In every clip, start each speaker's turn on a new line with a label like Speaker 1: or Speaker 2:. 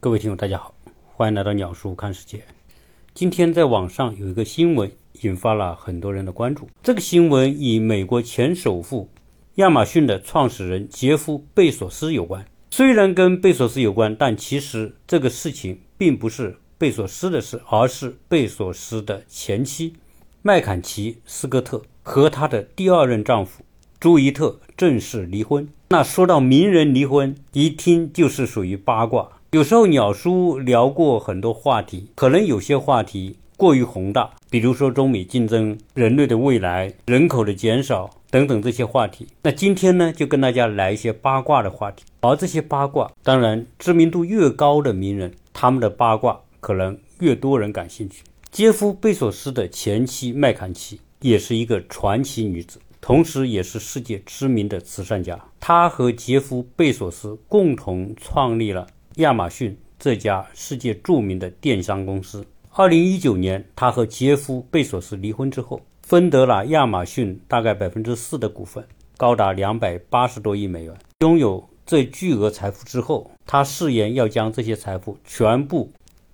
Speaker 1: 各位听友，大家好，欢迎来到鸟叔看世界。今天在网上有一个新闻引发了很多人的关注。这个新闻与美国前首富亚马逊的创始人杰夫·贝索斯有关。虽然跟贝索斯有关，但其实这个事情并不是贝索斯的事，而是贝索斯的前妻麦坎齐·斯科特和他的第二任丈夫朱伊特正式离婚。那说到名人离婚，一听就是属于八卦。有时候鸟叔聊过很多话题，可能有些话题过于宏大，比如说中美竞争、人类的未来、人口的减少等等这些话题。那今天呢，就跟大家来一些八卦的话题。而这些八卦，当然知名度越高的名人，他们的八卦可能越多人感兴趣。杰夫·贝索斯的前妻麦坎齐也是一个传奇女子，同时也是世界知名的慈善家。她和杰夫·贝索斯共同创立了。亚马逊这家世界著名的电商公司，二零一九年，他和杰夫·贝索斯离婚之后，分得了亚马逊大概百分之四的股份，高达两百八十多亿美元。拥有这巨额财富之后，他誓言要将这些财富全部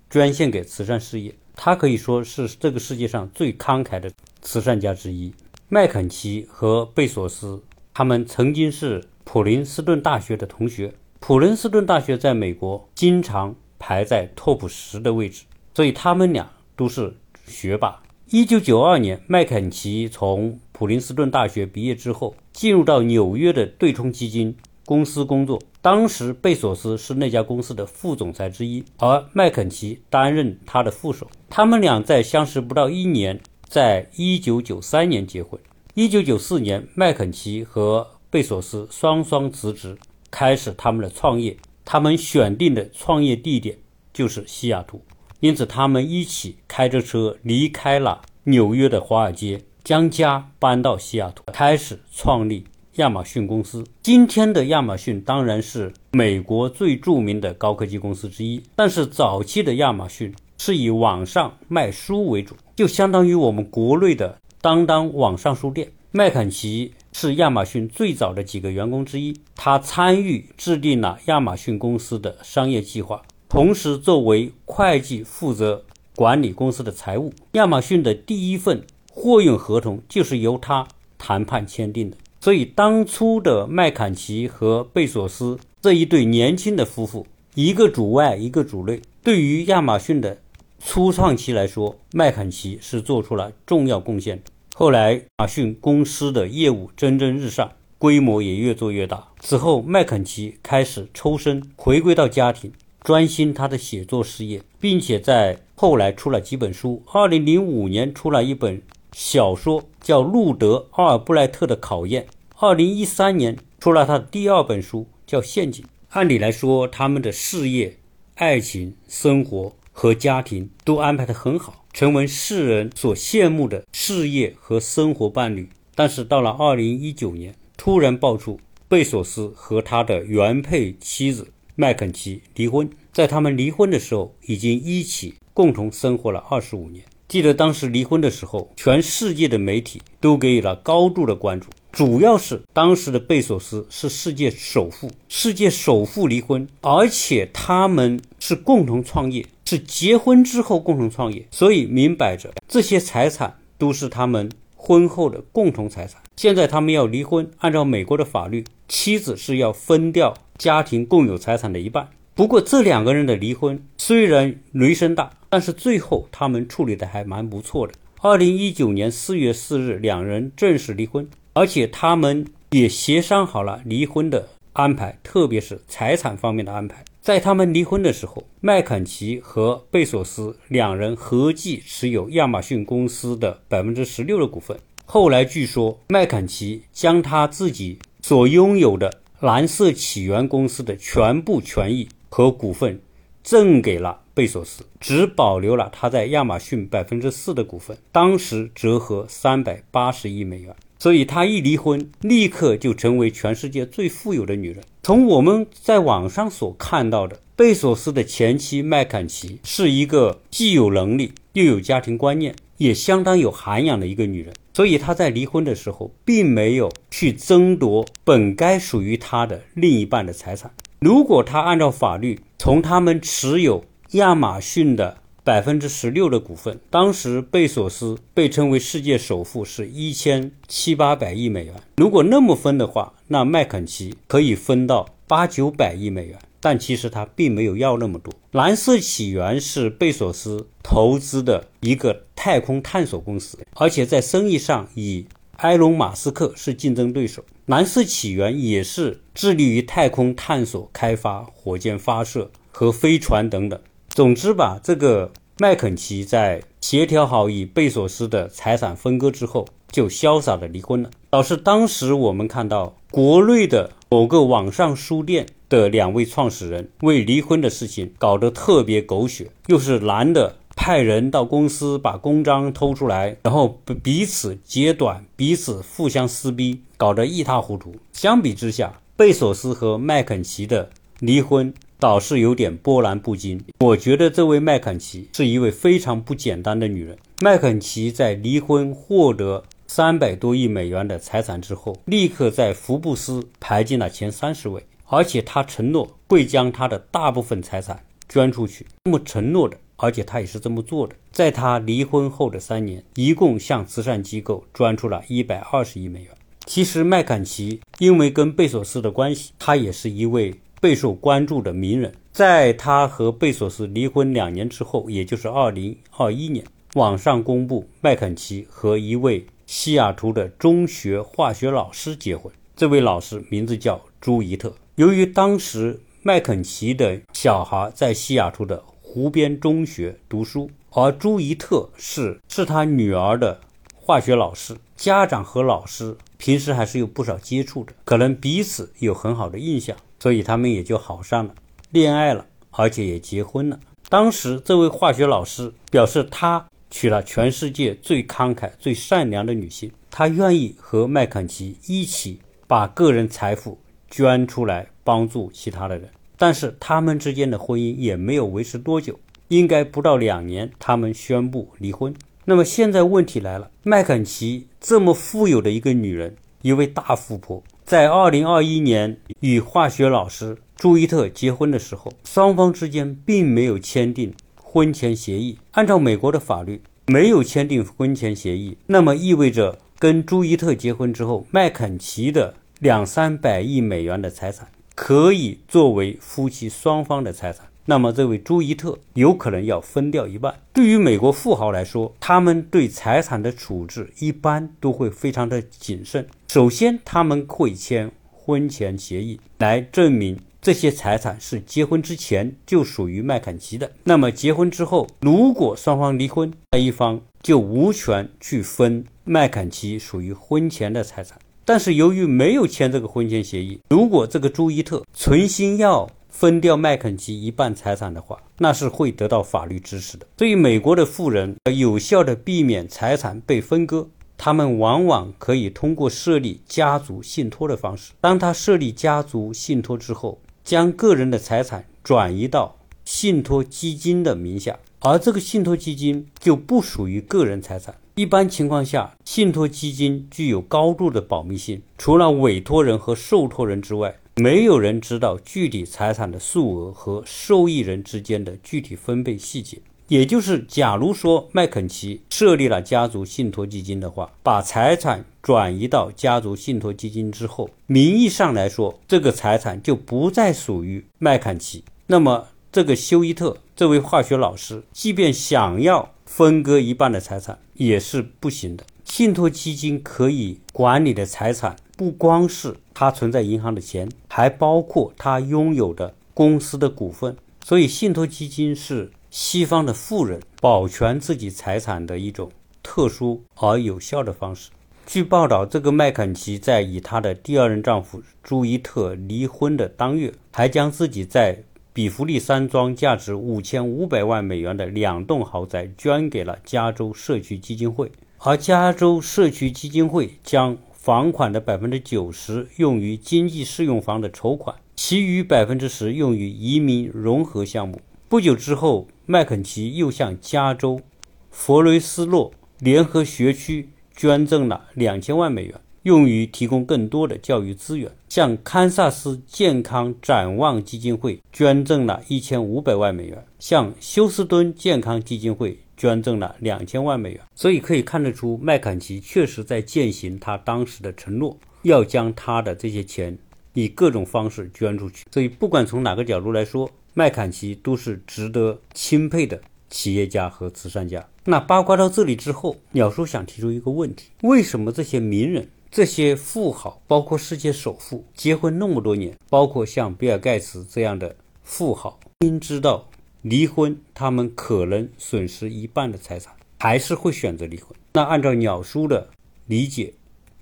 Speaker 1: 捐献给慈善事业。他可以说是这个世界上最慷慨的慈善家之一。麦肯齐和贝索斯，他们曾经是普林斯顿大学的同学。普林斯顿大学在美国经常排在 TOP 十的位置，所以他们俩都是学霸。一九九二年，麦肯齐从普林斯顿大学毕业之后，进入到纽约的对冲基金公司工作。当时，贝索斯是那家公司的副总裁之一，而麦肯齐担任他的副手。他们俩在相识不到一年，在一九九三年结婚。一九九四年，麦肯齐和贝索斯双双辞职。开始他们的创业，他们选定的创业地点就是西雅图，因此他们一起开着车离开了纽约的华尔街，将家搬到西雅图，开始创立亚马逊公司。今天的亚马逊当然是美国最著名的高科技公司之一，但是早期的亚马逊是以网上卖书为主，就相当于我们国内的当当网上书店。麦肯齐。是亚马逊最早的几个员工之一，他参与制定了亚马逊公司的商业计划，同时作为会计负责管理公司的财务。亚马逊的第一份货运合同就是由他谈判签订的。所以，当初的麦坎齐和贝索斯这一对年轻的夫妇，一个主外，一个主内，对于亚马逊的初创期来说，麦坎齐是做出了重要贡献。后来，亚马逊公司的业务蒸蒸日上，规模也越做越大。此后，麦肯齐开始抽身，回归到家庭，专心他的写作事业，并且在后来出了几本书。二零零五年出了一本小说，叫《路德·阿尔布莱特的考验》。二零一三年出了他的第二本书，叫《陷阱》。按理来说，他们的事业、爱情、生活和家庭都安排得很好。成为世人所羡慕的事业和生活伴侣，但是到了二零一九年，突然爆出贝索斯和他的原配妻子麦肯齐离婚。在他们离婚的时候，已经一起共同生活了二十五年。记得当时离婚的时候，全世界的媒体都给予了高度的关注。主要是当时的贝索斯是世界首富，世界首富离婚，而且他们是共同创业，是结婚之后共同创业，所以明摆着这些财产都是他们婚后的共同财产。现在他们要离婚，按照美国的法律，妻子是要分掉家庭共有财产的一半。不过这两个人的离婚虽然雷声大，但是最后他们处理的还蛮不错的。二零一九年四月四日，两人正式离婚。而且他们也协商好了离婚的安排，特别是财产方面的安排。在他们离婚的时候，麦肯齐和贝索斯两人合计持有亚马逊公司的百分之十六的股份。后来据说，麦肯齐将他自己所拥有的蓝色起源公司的全部权益和股份赠给了贝索斯，只保留了他在亚马逊百分之四的股份，当时折合三百八十亿美元。所以，她一离婚，立刻就成为全世界最富有的女人。从我们在网上所看到的，贝索斯的前妻麦坎齐是一个既有能力又有家庭观念，也相当有涵养的一个女人。所以，她在离婚的时候，并没有去争夺本该属于她的另一半的财产。如果他按照法律，从他们持有亚马逊的百分之十六的股份，当时贝索斯被称为世界首富，是一千七八百亿美元。如果那么分的话，那麦肯齐可以分到八九百亿美元。但其实他并没有要那么多。蓝色起源是贝索斯投资的一个太空探索公司，而且在生意上以埃隆·马斯克是竞争对手。蓝色起源也是致力于太空探索、开发、火箭发射和飞船等等。总之吧，这个麦肯齐在协调好与贝索斯的财产分割之后，就潇洒的离婚了。导致当时我们看到国内的某个网上书店。的两位创始人为离婚的事情搞得特别狗血，又是男的派人到公司把公章偷出来，然后彼此截短，彼此互相撕逼，搞得一塌糊涂。相比之下，贝索斯和麦肯齐的离婚倒是有点波澜不惊。我觉得这位麦肯齐是一位非常不简单的女人。麦肯齐在离婚获得三百多亿美元的财产之后，立刻在福布斯排进了前三十位。而且他承诺会将他的大部分财产捐出去，这么承诺的，而且他也是这么做的。在他离婚后的三年，一共向慈善机构捐出了一百二十亿美元。其实麦肯齐因为跟贝索斯的关系，他也是一位备受关注的名人。在他和贝索斯离婚两年之后，也就是二零二一年，网上公布麦肯齐和一位西雅图的中学化学老师结婚。这位老师名字叫朱伊特。由于当时麦肯齐的小孩在西雅图的湖边中学读书，而朱伊特是是他女儿的化学老师，家长和老师平时还是有不少接触的，可能彼此有很好的印象，所以他们也就好上了，恋爱了，而且也结婚了。当时这位化学老师表示，他娶了全世界最慷慨、最善良的女性，他愿意和麦肯齐一起把个人财富。捐出来帮助其他的人，但是他们之间的婚姻也没有维持多久，应该不到两年，他们宣布离婚。那么现在问题来了，麦肯齐这么富有的一个女人，一位大富婆，在二零二一年与化学老师朱伊特结婚的时候，双方之间并没有签订婚前协议。按照美国的法律，没有签订婚前协议，那么意味着跟朱伊特结婚之后，麦肯齐的。两三百亿美元的财产可以作为夫妻双方的财产，那么这位朱伊特有可能要分掉一半。对于美国富豪来说，他们对财产的处置一般都会非常的谨慎。首先，他们会签婚前协议来证明这些财产是结婚之前就属于麦肯齐的。那么结婚之后，如果双方离婚，那一方就无权去分麦肯齐属于婚前的财产。但是由于没有签这个婚前协议，如果这个朱伊特存心要分掉麦肯齐一半财产的话，那是会得到法律支持的。所以，美国的富人要有效的避免财产被分割，他们往往可以通过设立家族信托的方式。当他设立家族信托之后，将个人的财产转移到信托基金的名下，而这个信托基金就不属于个人财产。一般情况下，信托基金具有高度的保密性，除了委托人和受托人之外，没有人知道具体财产的数额和受益人之间的具体分配细节。也就是，假如说麦肯齐设立了家族信托基金的话，把财产转移到家族信托基金之后，名义上来说，这个财产就不再属于麦肯齐。那么，这个休伊特这位化学老师，即便想要，分割一半的财产也是不行的。信托基金可以管理的财产不光是他存在银行的钱，还包括他拥有的公司的股份。所以，信托基金是西方的富人保全自己财产的一种特殊而有效的方式。据报道，这个麦肯齐在与她的第二任丈夫朱伊特离婚的当月，还将自己在比弗利山庄价值五千五百万美元的两栋豪宅捐给了加州社区基金会，而加州社区基金会将房款的百分之九十用于经济适用房的筹款，其余百分之十用于移民融合项目。不久之后，麦肯齐又向加州佛雷斯诺联合学区捐赠了两千万美元。用于提供更多的教育资源。向堪萨斯健康展望基金会捐赠了一千五百万美元，向休斯敦健康基金会捐赠了两千万美元。所以可以看得出，麦肯齐确实在践行他当时的承诺，要将他的这些钱以各种方式捐出去。所以不管从哪个角度来说，麦坎齐都是值得钦佩的企业家和慈善家。那八卦到这里之后，鸟叔想提出一个问题：为什么这些名人？这些富豪，包括世界首富，结婚那么多年，包括像比尔盖茨这样的富豪，明知道离婚，他们可能损失一半的财产，还是会选择离婚。那按照鸟叔的理解，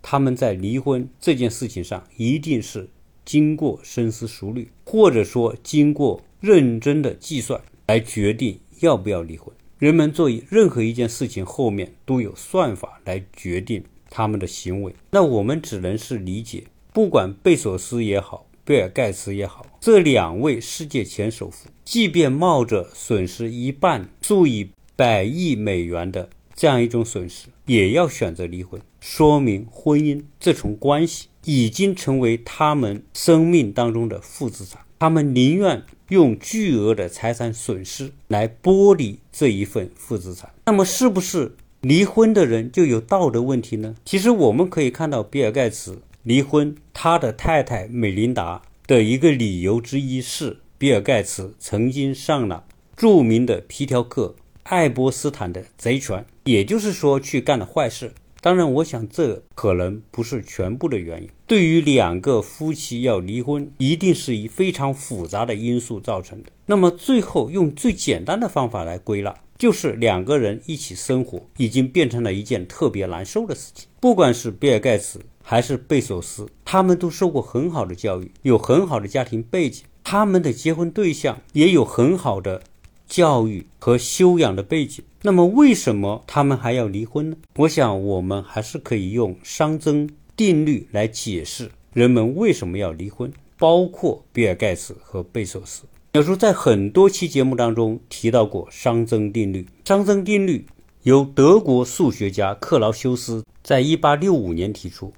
Speaker 1: 他们在离婚这件事情上，一定是经过深思熟虑，或者说经过认真的计算来决定要不要离婚。人们做任何一件事情后面都有算法来决定。他们的行为，那我们只能是理解，不管贝索斯也好，比尔盖茨也好，这两位世界前首富，即便冒着损失一半、数以百亿美元的这样一种损失，也要选择离婚，说明婚姻这重关系已经成为他们生命当中的负资产，他们宁愿用巨额的财产损失来剥离这一份负资产。那么，是不是？离婚的人就有道德问题呢？其实我们可以看到，比尔盖茨离婚，他的太太美琳达的一个理由之一是，比尔盖茨曾经上了著名的皮条客爱波斯坦的贼船，也就是说去干了坏事。当然，我想这可能不是全部的原因。对于两个夫妻要离婚，一定是以非常复杂的因素造成的。那么最后用最简单的方法来归纳。就是两个人一起生活，已经变成了一件特别难受的事情。不管是比尔盖茨还是贝索斯，他们都受过很好的教育，有很好的家庭背景，他们的结婚对象也有很好的教育和修养的背景。那么，为什么他们还要离婚呢？我想，我们还是可以用熵增定律来解释人们为什么要离婚，包括比尔盖茨和贝索斯。有时候在很多期节目当中提到过熵增定律。熵增定律由德国数学家克劳修斯在1865年提出。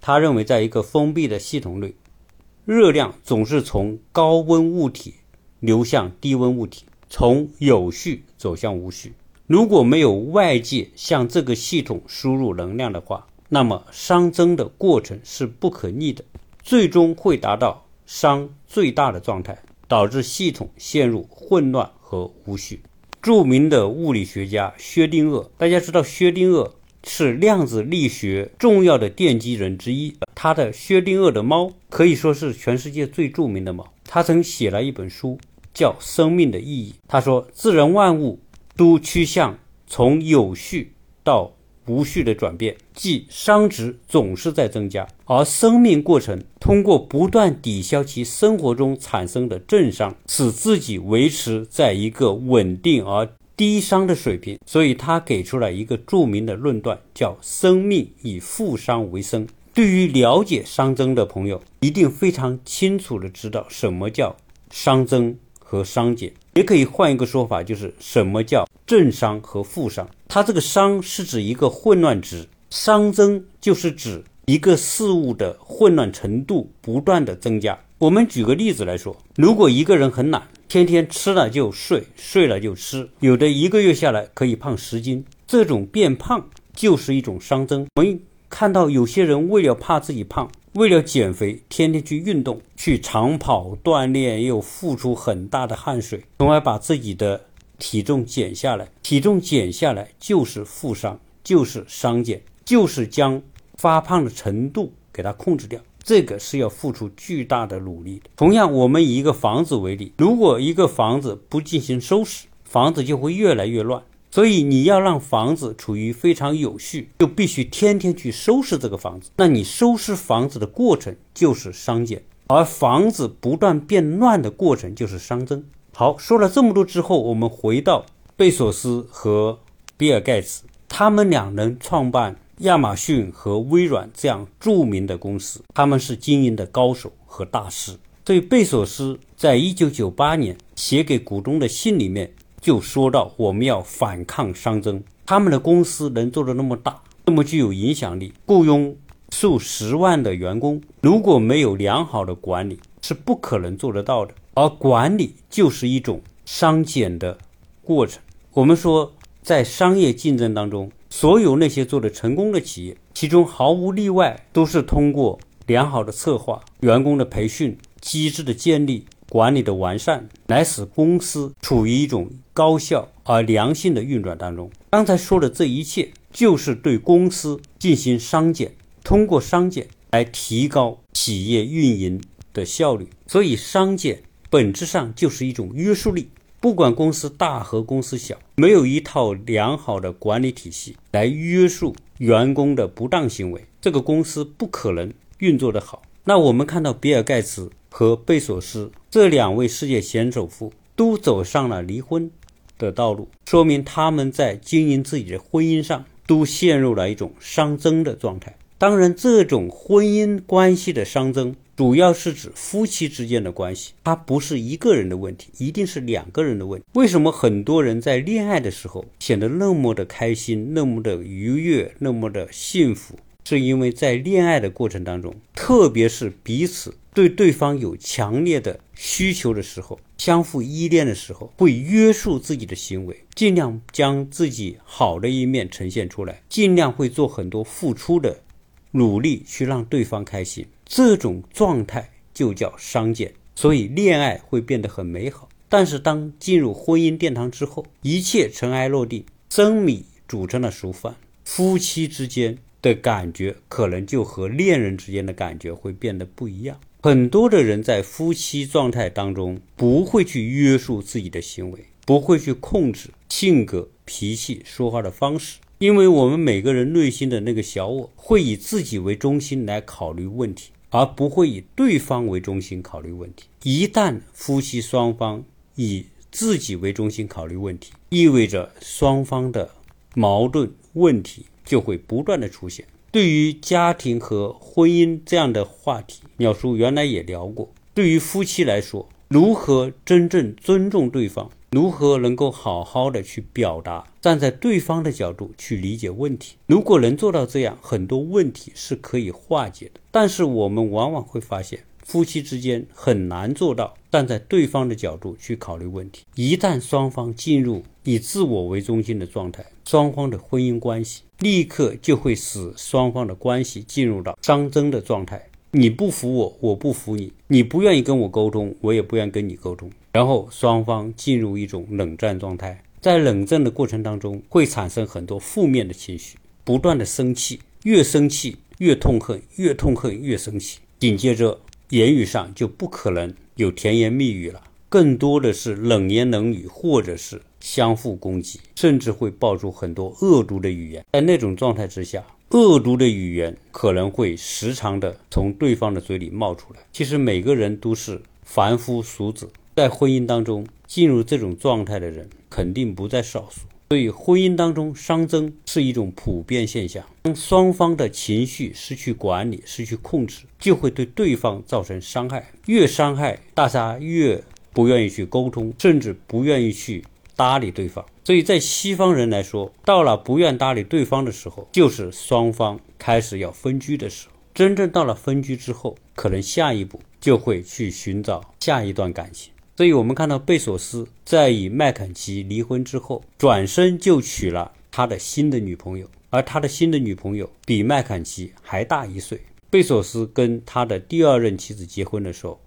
Speaker 1: 他认为，在一个封闭的系统内，热量总是从高温物体流向低温物体，从有序走向无序。如果没有外界向这个系统输入能量的话，那么熵增的过程是不可逆的，最终会达到熵最大的状态。导致系统陷入混乱和无序。著名的物理学家薛定谔，大家知道薛定谔是量子力学重要的奠基人之一。他的薛定谔的猫可以说是全世界最著名的猫。他曾写了一本书叫《生命的意义》。他说，自然万物都趋向从有序到。无序的转变，即熵值总是在增加，而生命过程通过不断抵消其生活中产生的正熵，使自己维持在一个稳定而低熵的水平。所以他给出了一个著名的论断，叫“生命以负熵为生”。对于了解熵增的朋友，一定非常清楚的知道什么叫熵增和熵减。也可以换一个说法，就是什么叫正熵和负熵？它这个熵是指一个混乱值，熵增就是指一个事物的混乱程度不断的增加。我们举个例子来说，如果一个人很懒，天天吃了就睡，睡了就吃，有的一个月下来可以胖十斤，这种变胖就是一种熵增。我们看到有些人为了怕自己胖。为了减肥，天天去运动，去长跑锻炼，又付出很大的汗水，从而把自己的体重减下来。体重减下来就是负伤，就是伤减，就是将发胖的程度给它控制掉。这个是要付出巨大的努力的。同样，我们以一个房子为例，如果一个房子不进行收拾，房子就会越来越乱。所以你要让房子处于非常有序，就必须天天去收拾这个房子。那你收拾房子的过程就是熵减，而房子不断变乱的过程就是熵增。好，说了这么多之后，我们回到贝索斯和比尔盖茨，他们两人创办亚马逊和微软这样著名的公司，他们是经营的高手和大师。所以贝索斯在一九九八年写给股东的信里面。就说到我们要反抗商增，他们的公司能做的那么大，那么具有影响力，雇佣数十万的员工，如果没有良好的管理，是不可能做得到的。而管理就是一种商检的过程。我们说，在商业竞争当中，所有那些做的成功的企业，其中毫无例外都是通过良好的策划、员工的培训、机制的建立、管理的完善，来使公司处于一种高效而良性的运转当中。刚才说的这一切，就是对公司进行商检，通过商检来提高企业运营的效率。所以，商检本质上就是一种约束力。不管公司大和公司小，没有一套良好的管理体系来约束员工的不当行为，这个公司不可能运作得好。那我们看到比尔盖茨和贝索斯这两位世界前首富都走上了离婚的道路，说明他们在经营自己的婚姻上都陷入了一种熵增的状态。当然，这种婚姻关系的熵增。主要是指夫妻之间的关系，它不是一个人的问题，一定是两个人的问题。为什么很多人在恋爱的时候显得那么的开心，那么的愉悦，那么的幸福？是因为在恋爱的过程当中，特别是彼此对对方有强烈的需求的时候，相互依恋的时候，会约束自己的行为，尽量将自己好的一面呈现出来，尽量会做很多付出的努力去让对方开心。这种状态就叫商检，所以恋爱会变得很美好。但是当进入婚姻殿堂之后，一切尘埃落定，生米煮成了熟饭，夫妻之间的感觉可能就和恋人之间的感觉会变得不一样。很多的人在夫妻状态当中不会去约束自己的行为，不会去控制性格、脾气、说话的方式。因为我们每个人内心的那个小我会以自己为中心来考虑问题。而不会以对方为中心考虑问题。一旦夫妻双方以自己为中心考虑问题，意味着双方的矛盾问题就会不断的出现。对于家庭和婚姻这样的话题，鸟叔原来也聊过。对于夫妻来说，如何真正尊重对方？如何能够好好的去表达，站在对方的角度去理解问题？如果能做到这样，很多问题是可以化解的。但是我们往往会发现，夫妻之间很难做到站在对方的角度去考虑问题。一旦双方进入以自我为中心的状态，双方的婚姻关系立刻就会使双方的关系进入到熵增的状态。你不服我，我不服你；你不愿意跟我沟通，我也不愿跟你沟通。然后双方进入一种冷战状态，在冷战的过程当中，会产生很多负面的情绪，不断的生气，越生气越痛恨，越痛恨越生气。紧接着，言语上就不可能有甜言蜜语了，更多的是冷言冷语，或者是相互攻击，甚至会爆出很多恶毒的语言。在那种状态之下。恶毒的语言可能会时常的从对方的嘴里冒出来。其实每个人都是凡夫俗子，在婚姻当中进入这种状态的人肯定不在少数。所以婚姻当中熵增是一种普遍现象。当双方的情绪失去管理、失去控制，就会对对方造成伤害。越伤害，大家越不愿意去沟通，甚至不愿意去搭理对方。所以在西方人来说，到了不愿搭理对方的时候，就是双方开始要分居的时候。真正到了分居之后，可能下一步就会去寻找下一段感情。所以我们看到贝索斯在与麦肯齐离婚之后，转身就娶了他的新的女朋友，而他的新的女朋友比麦肯齐还大一岁。贝索斯跟他的第二任妻子结婚的时候。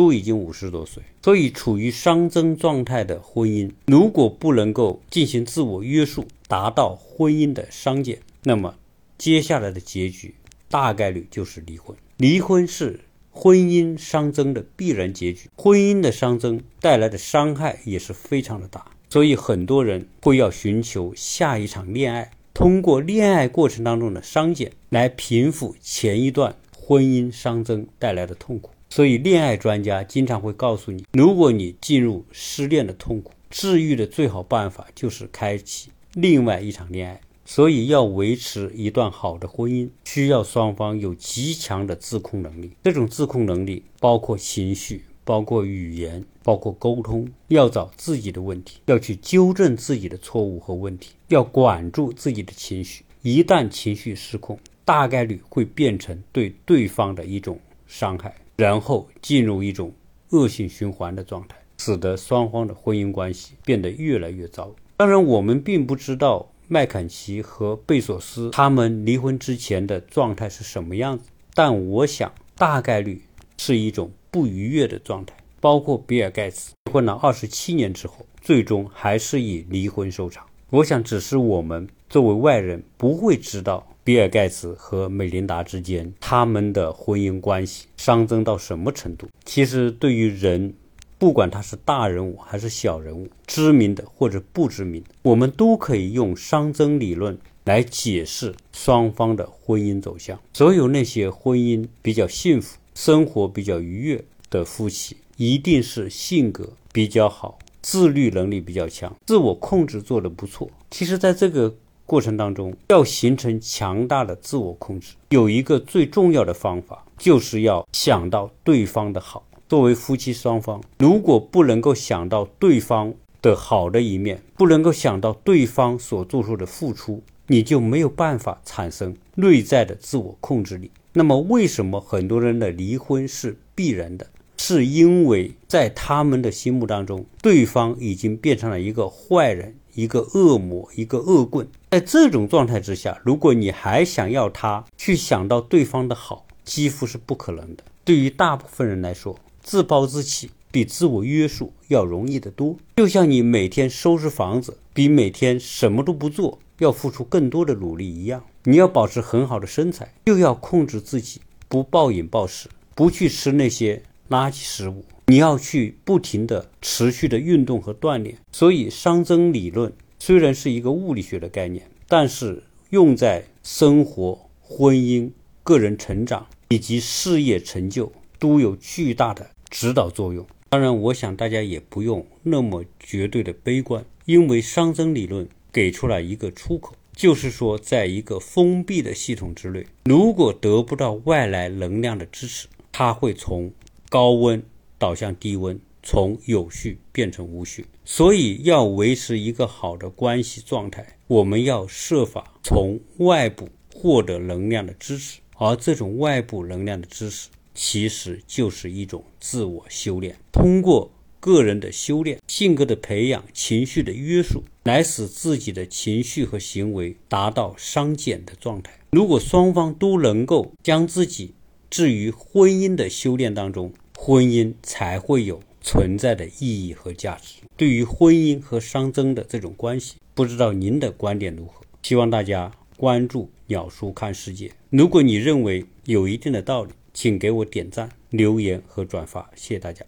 Speaker 1: 都已经五十多岁，所以处于熵增状态的婚姻，如果不能够进行自我约束，达到婚姻的熵减，那么接下来的结局大概率就是离婚。离婚是婚姻熵增的必然结局，婚姻的熵增带来的伤害也是非常的大，所以很多人会要寻求下一场恋爱，通过恋爱过程当中的熵减来平复前一段婚姻熵增带来的痛苦。所以，恋爱专家经常会告诉你，如果你进入失恋的痛苦，治愈的最好办法就是开启另外一场恋爱。所以，要维持一段好的婚姻，需要双方有极强的自控能力。这种自控能力包括情绪，包括语言，包括沟通。要找自己的问题，要去纠正自己的错误和问题，要管住自己的情绪。一旦情绪失控，大概率会变成对对方的一种伤害，然后进入一种恶性循环的状态，使得双方的婚姻关系变得越来越糟。当然，我们并不知道麦肯齐和贝索斯他们离婚之前的状态是什么样子，但我想大概率是一种不愉悦的状态。包括比尔盖茨结婚了二十七年之后，最终还是以离婚收场。我想，只是我们作为外人不会知道比尔盖茨和美琳达之间他们的婚姻关系熵增到什么程度。其实，对于人，不管他是大人物还是小人物，知名的或者不知名，我们都可以用熵增理论来解释双方的婚姻走向。所有那些婚姻比较幸福、生活比较愉悦的夫妻。一定是性格比较好，自律能力比较强，自我控制做得不错。其实，在这个过程当中，要形成强大的自我控制，有一个最重要的方法，就是要想到对方的好。作为夫妻双方，如果不能够想到对方的好的一面，不能够想到对方所做出的付出，你就没有办法产生内在的自我控制力。那么，为什么很多人的离婚是必然的？是因为在他们的心目当中，对方已经变成了一个坏人、一个恶魔、一个恶棍。在这种状态之下，如果你还想要他去想到对方的好，几乎是不可能的。对于大部分人来说，自暴自弃比自我约束要容易得多。就像你每天收拾房子，比每天什么都不做要付出更多的努力一样。你要保持很好的身材，又要控制自己不暴饮暴食，不去吃那些。垃圾食物，你要去不停的、持续的运动和锻炼。所以，熵增理论虽然是一个物理学的概念，但是用在生活、婚姻、个人成长以及事业成就都有巨大的指导作用。当然，我想大家也不用那么绝对的悲观，因为熵增理论给出了一个出口，就是说，在一个封闭的系统之内，如果得不到外来能量的支持，它会从高温导向低温，从有序变成无序，所以要维持一个好的关系状态，我们要设法从外部获得能量的支持，而这种外部能量的支持，其实就是一种自我修炼。通过个人的修炼、性格的培养、情绪的约束，来使自己的情绪和行为达到商减的状态。如果双方都能够将自己置于婚姻的修炼当中，婚姻才会有存在的意义和价值。对于婚姻和熵增的这种关系，不知道您的观点如何？希望大家关注鸟叔看世界。如果你认为有一定的道理，请给我点赞、留言和转发，谢谢大家。